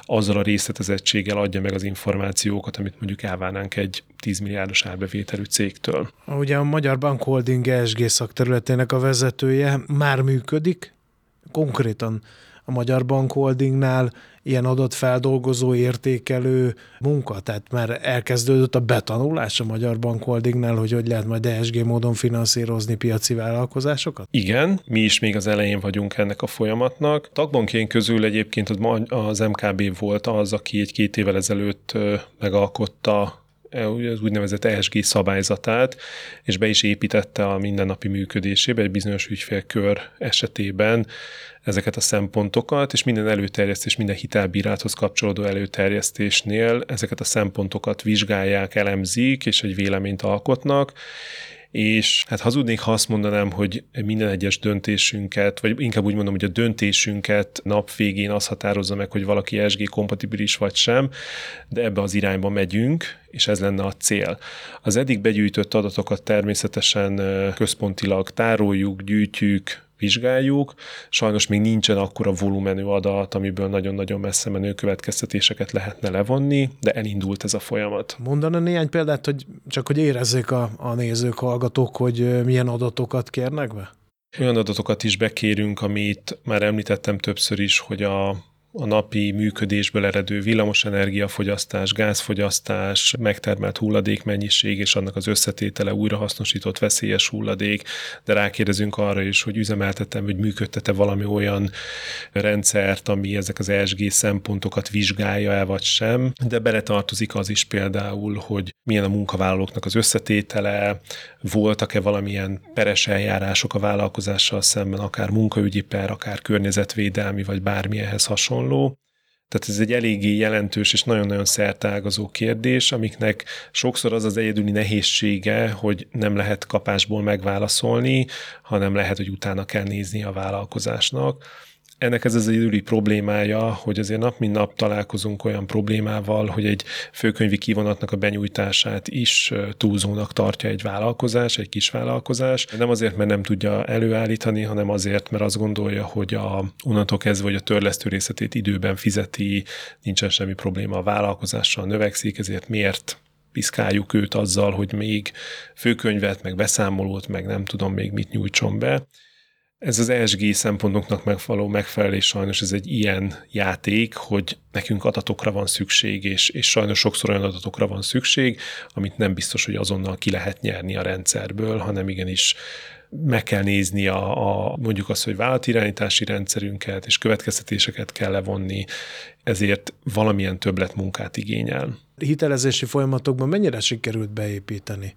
azzal a részletezettséggel adja meg az információkat, amit mondjuk elvárnánk egy 10 milliárdos árbevételű cégtől. Ugye a Magyar Bank Holding ESG szakterületének a vezetője már működik, konkrétan Magyar Bank Holdingnál ilyen adatfeldolgozó, értékelő munka? Tehát már elkezdődött a betanulás a Magyar Bank Holdingnál, hogy hogy lehet majd ESG módon finanszírozni piaci vállalkozásokat? Igen, mi is még az elején vagyunk ennek a folyamatnak. Tagbankjén közül egyébként az MKB volt az, aki egy-két évvel ezelőtt megalkotta az úgynevezett ESG szabályzatát, és be is építette a mindennapi működésébe egy bizonyos ügyfélkör esetében ezeket a szempontokat, és minden előterjesztés, minden hitelbíráthoz kapcsolódó előterjesztésnél ezeket a szempontokat vizsgálják, elemzik, és egy véleményt alkotnak, és hát hazudnék, ha azt mondanám, hogy minden egyes döntésünket, vagy inkább úgy mondom, hogy a döntésünket nap végén az határozza meg, hogy valaki SG kompatibilis vagy sem, de ebbe az irányba megyünk, és ez lenne a cél. Az eddig begyűjtött adatokat természetesen központilag tároljuk, gyűjtjük, vizsgáljuk. Sajnos még nincsen akkora volumenű adat, amiből nagyon-nagyon messze menő következtetéseket lehetne levonni, de elindult ez a folyamat. Mondana néhány példát, hogy csak hogy érezzék a, a nézők, hallgatók, hogy milyen adatokat kérnek be? Olyan adatokat is bekérünk, amit már említettem többször is, hogy a a napi működésből eredő villamosenergiafogyasztás, gázfogyasztás, megtermelt hulladékmennyiség és annak az összetétele újrahasznosított veszélyes hulladék, de rákérdezünk arra is, hogy üzemeltetem, hogy működtete valami olyan rendszert, ami ezek az ESG szempontokat vizsgálja el vagy sem, de beletartozik az is például, hogy milyen a munkavállalóknak az összetétele, voltak-e valamilyen peres eljárások a vállalkozással szemben, akár munkaügyi per, akár környezetvédelmi, vagy bármilyenhez hasonló. Tehát ez egy eléggé jelentős és nagyon-nagyon szertágazó kérdés, amiknek sokszor az az egyedüli nehézsége, hogy nem lehet kapásból megválaszolni, hanem lehet, hogy utána kell nézni a vállalkozásnak ennek ez az egyedüli problémája, hogy azért nap mint nap találkozunk olyan problémával, hogy egy főkönyvi kivonatnak a benyújtását is túlzónak tartja egy vállalkozás, egy kis vállalkozás. Nem azért, mert nem tudja előállítani, hanem azért, mert azt gondolja, hogy a onnantól kezdve, hogy a törlesztő részletét időben fizeti, nincsen semmi probléma a vállalkozással, növekszik, ezért miért piszkáljuk őt azzal, hogy még főkönyvet, meg beszámolót, meg nem tudom még mit nyújtson be. Ez az ESG szempontoknak megvaló megfelelés sajnos ez egy ilyen játék, hogy nekünk adatokra van szükség, és, és sajnos sokszor olyan adatokra van szükség, amit nem biztos, hogy azonnal ki lehet nyerni a rendszerből, hanem igenis meg kell nézni a, a mondjuk azt, hogy vállalatirányítási rendszerünket, és következtetéseket kell levonni, ezért valamilyen többletmunkát igényel. Hitelezési folyamatokban mennyire sikerült beépíteni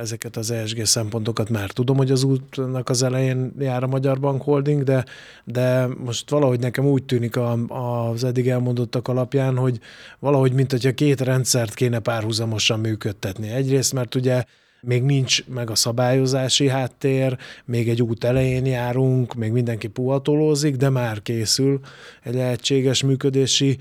ezeket az ESG szempontokat már tudom, hogy az útnak az elején jár a Magyar Bank Holding, de, de most valahogy nekem úgy tűnik a, az eddig elmondottak alapján, hogy valahogy, mint hogyha két rendszert kéne párhuzamosan működtetni. Egyrészt, mert ugye még nincs meg a szabályozási háttér, még egy út elején járunk, még mindenki puhatolózik, de már készül egy lehetséges működési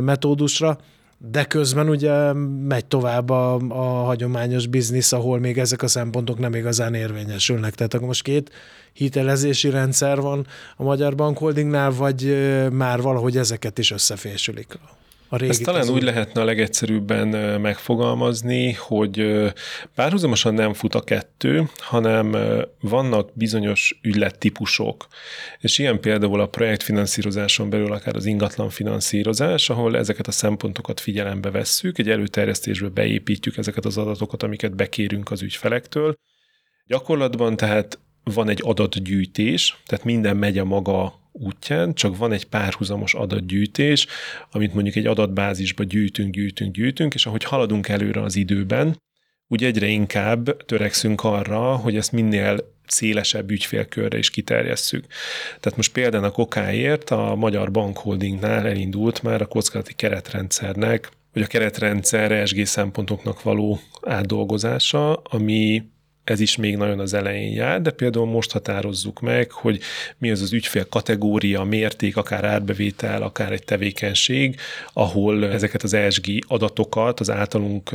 metódusra de közben ugye megy tovább a, a hagyományos biznisz, ahol még ezek a szempontok nem igazán érvényesülnek. Tehát akkor most két hitelezési rendszer van a Magyar Bank Holdingnál, vagy már valahogy ezeket is összefésülik? A régi Ezt talán úgy lehetne a legegyszerűbben megfogalmazni, hogy párhuzamosan nem fut a kettő, hanem vannak bizonyos ügylettípusok. És ilyen például a projektfinanszírozáson belül akár az ingatlan finanszírozás, ahol ezeket a szempontokat figyelembe vesszük, egy előterjesztésbe beépítjük ezeket az adatokat, amiket bekérünk az ügyfelektől. Gyakorlatban tehát van egy adatgyűjtés, tehát minden megy a maga útján, csak van egy párhuzamos adatgyűjtés, amit mondjuk egy adatbázisba gyűjtünk, gyűjtünk, gyűjtünk, és ahogy haladunk előre az időben, úgy egyre inkább törekszünk arra, hogy ezt minél szélesebb ügyfélkörre is kiterjesszük. Tehát most például a kokáért a Magyar Bankholdingnál elindult már a kockázati keretrendszernek, vagy a keretrendszer ESG szempontoknak való átdolgozása, ami ez is még nagyon az elején jár, de például most határozzuk meg, hogy mi az az ügyfél kategória, mérték, akár árbevétel, akár egy tevékenység, ahol ezeket az ESG adatokat, az általunk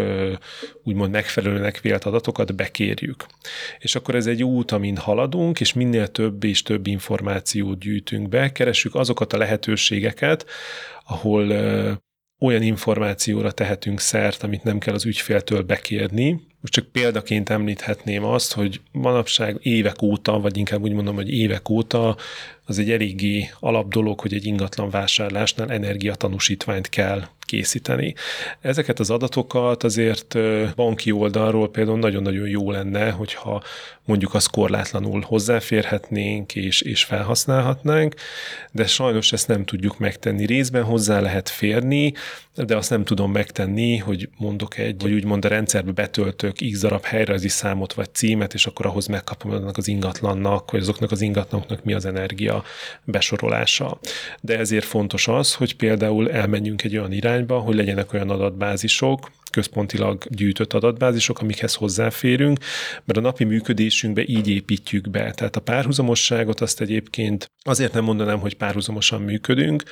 úgymond megfelelőnek vélt adatokat bekérjük. És akkor ez egy út, amin haladunk, és minél több és több információt gyűjtünk be, keressük azokat a lehetőségeket, ahol olyan információra tehetünk szert, amit nem kell az ügyféltől bekérni, most csak példaként említhetném azt, hogy manapság évek óta, vagy inkább úgy mondom, hogy évek óta az egy eléggé alap dolog, hogy egy ingatlan vásárlásnál energiatanúsítványt kell készíteni. Ezeket az adatokat azért banki oldalról például nagyon-nagyon jó lenne, hogyha mondjuk az korlátlanul hozzáférhetnénk és, és felhasználhatnánk, de sajnos ezt nem tudjuk megtenni. Részben hozzá lehet férni, de azt nem tudom megtenni, hogy mondok egy, vagy úgymond a rendszerbe betöltök x darab helyrajzi számot vagy címet, és akkor ahhoz megkapom annak az ingatlannak, vagy azoknak az ingatlanoknak mi az energia besorolása. De ezért fontos az, hogy például elmenjünk egy olyan irányba, hogy legyenek olyan adatbázisok, központilag gyűjtött adatbázisok, amikhez hozzáférünk, mert a napi működésünkbe így építjük be. Tehát a párhuzamosságot azt egyébként azért nem mondanám, hogy párhuzamosan működünk,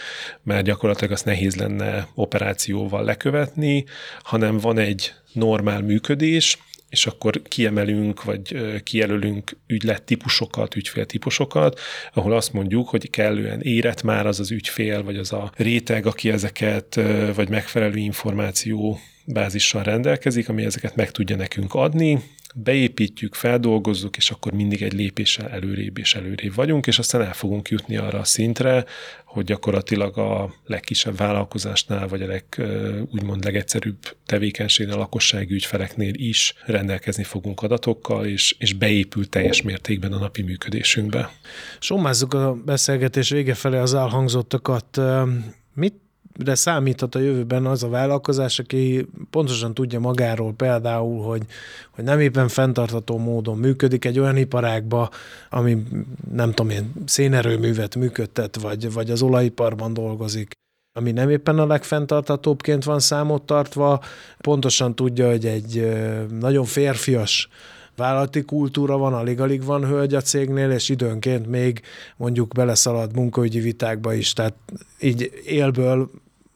mert gyakorlatilag azt nehéz lenne operációval lekövetni, hanem van egy normál működés, és akkor kiemelünk, vagy kijelölünk ügylettípusokat, ügyféltípusokat, ahol azt mondjuk, hogy kellően érett már az az ügyfél, vagy az a réteg, aki ezeket, vagy megfelelő információ bázissal rendelkezik, ami ezeket meg tudja nekünk adni, beépítjük, feldolgozzuk, és akkor mindig egy lépéssel előrébb és előrébb vagyunk, és aztán el fogunk jutni arra a szintre, hogy gyakorlatilag a legkisebb vállalkozásnál, vagy a leg, úgymond legegyszerűbb tevékenységnél, a lakossági ügyfeleknél is rendelkezni fogunk adatokkal, és, és beépül teljes mértékben a napi működésünkbe. Sommázzuk a beszélgetés vége felé az elhangzottakat. Mit de számíthat a jövőben az a vállalkozás, aki pontosan tudja magáról például, hogy, hogy nem éppen fenntartató módon működik egy olyan iparágba, ami nem tudom én, szénerőművet működtet, vagy, vagy az olajiparban dolgozik, ami nem éppen a legfenntartatóbbként van számot tartva, pontosan tudja, hogy egy nagyon férfias vállalati kultúra van, alig-alig van hölgy a cégnél, és időnként még mondjuk beleszalad munkaügyi vitákba is, tehát így élből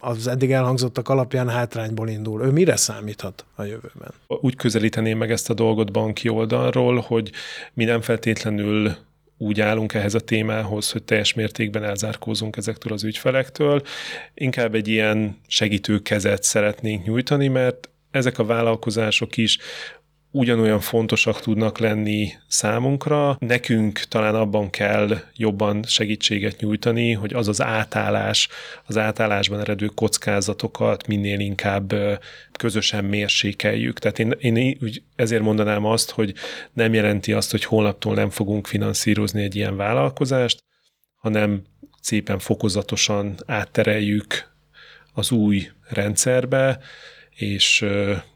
az eddig elhangzottak alapján hátrányból indul. Ő mire számíthat a jövőben? Úgy közelíteném meg ezt a dolgot banki oldalról, hogy mi nem feltétlenül úgy állunk ehhez a témához, hogy teljes mértékben elzárkózunk ezektől az ügyfelektől. Inkább egy ilyen segítő kezet szeretnénk nyújtani, mert ezek a vállalkozások is ugyanolyan fontosak tudnak lenni számunkra. Nekünk talán abban kell jobban segítséget nyújtani, hogy az az átállás, az átállásban eredő kockázatokat minél inkább közösen mérsékeljük. Tehát én, én úgy ezért mondanám azt, hogy nem jelenti azt, hogy holnaptól nem fogunk finanszírozni egy ilyen vállalkozást, hanem szépen fokozatosan áttereljük az új rendszerbe, és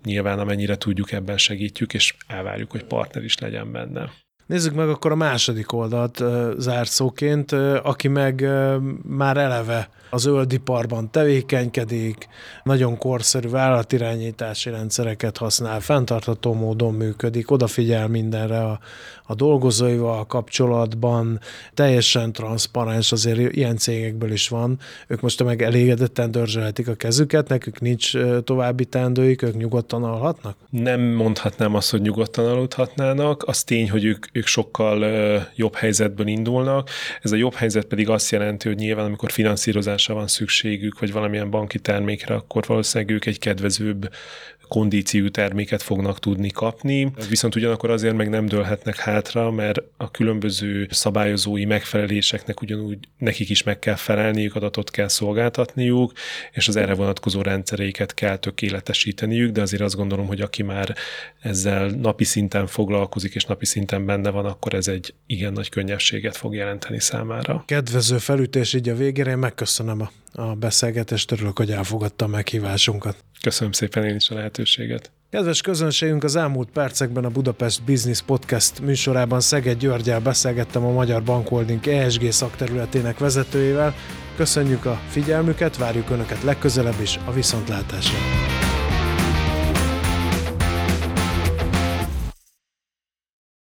nyilván amennyire tudjuk, ebben segítjük, és elvárjuk, hogy partner is legyen benne. Nézzük meg akkor a második oldalt zárszóként, aki meg már eleve az öldiparban tevékenykedik, nagyon korszerű vállalatirányítási rendszereket használ, fenntartható módon működik, odafigyel mindenre a, a dolgozóival kapcsolatban, teljesen transzparens, azért ilyen cégekből is van. Ők most meg elégedetten dörzsölhetik a kezüket, nekük nincs további teendőik, ők nyugodtan alhatnak? Nem mondhatnám azt, hogy nyugodtan aludhatnának. Az tény, hogy ők, ők sokkal jobb helyzetből indulnak. Ez a jobb helyzet pedig azt jelenti, hogy nyilván, amikor finanszírozás finanszírozásra van szükségük, vagy valamilyen banki termékre, akkor valószínűleg ők egy kedvezőbb kondíciú terméket fognak tudni kapni, viszont ugyanakkor azért meg nem dőlhetnek hátra, mert a különböző szabályozói megfeleléseknek ugyanúgy nekik is meg kell felelniük, adatot kell szolgáltatniuk, és az erre vonatkozó rendszereiket kell tökéletesíteniük, de azért azt gondolom, hogy aki már ezzel napi szinten foglalkozik, és napi szinten benne van, akkor ez egy igen nagy könnyebbséget fog jelenteni számára. Kedvező felütés így a végére, én megköszönöm a, a beszélgetést, örülök, hogy elfogadta a meghívásunkat. Köszönöm szépen én is a lehetőséget. Kedves közönségünk, az elmúlt percekben a Budapest Business Podcast műsorában Szeged Györgyel beszélgettem a Magyar Bankholding ESG szakterületének vezetőjével. Köszönjük a figyelmüket, várjuk Önöket legközelebb is a viszontlátásra.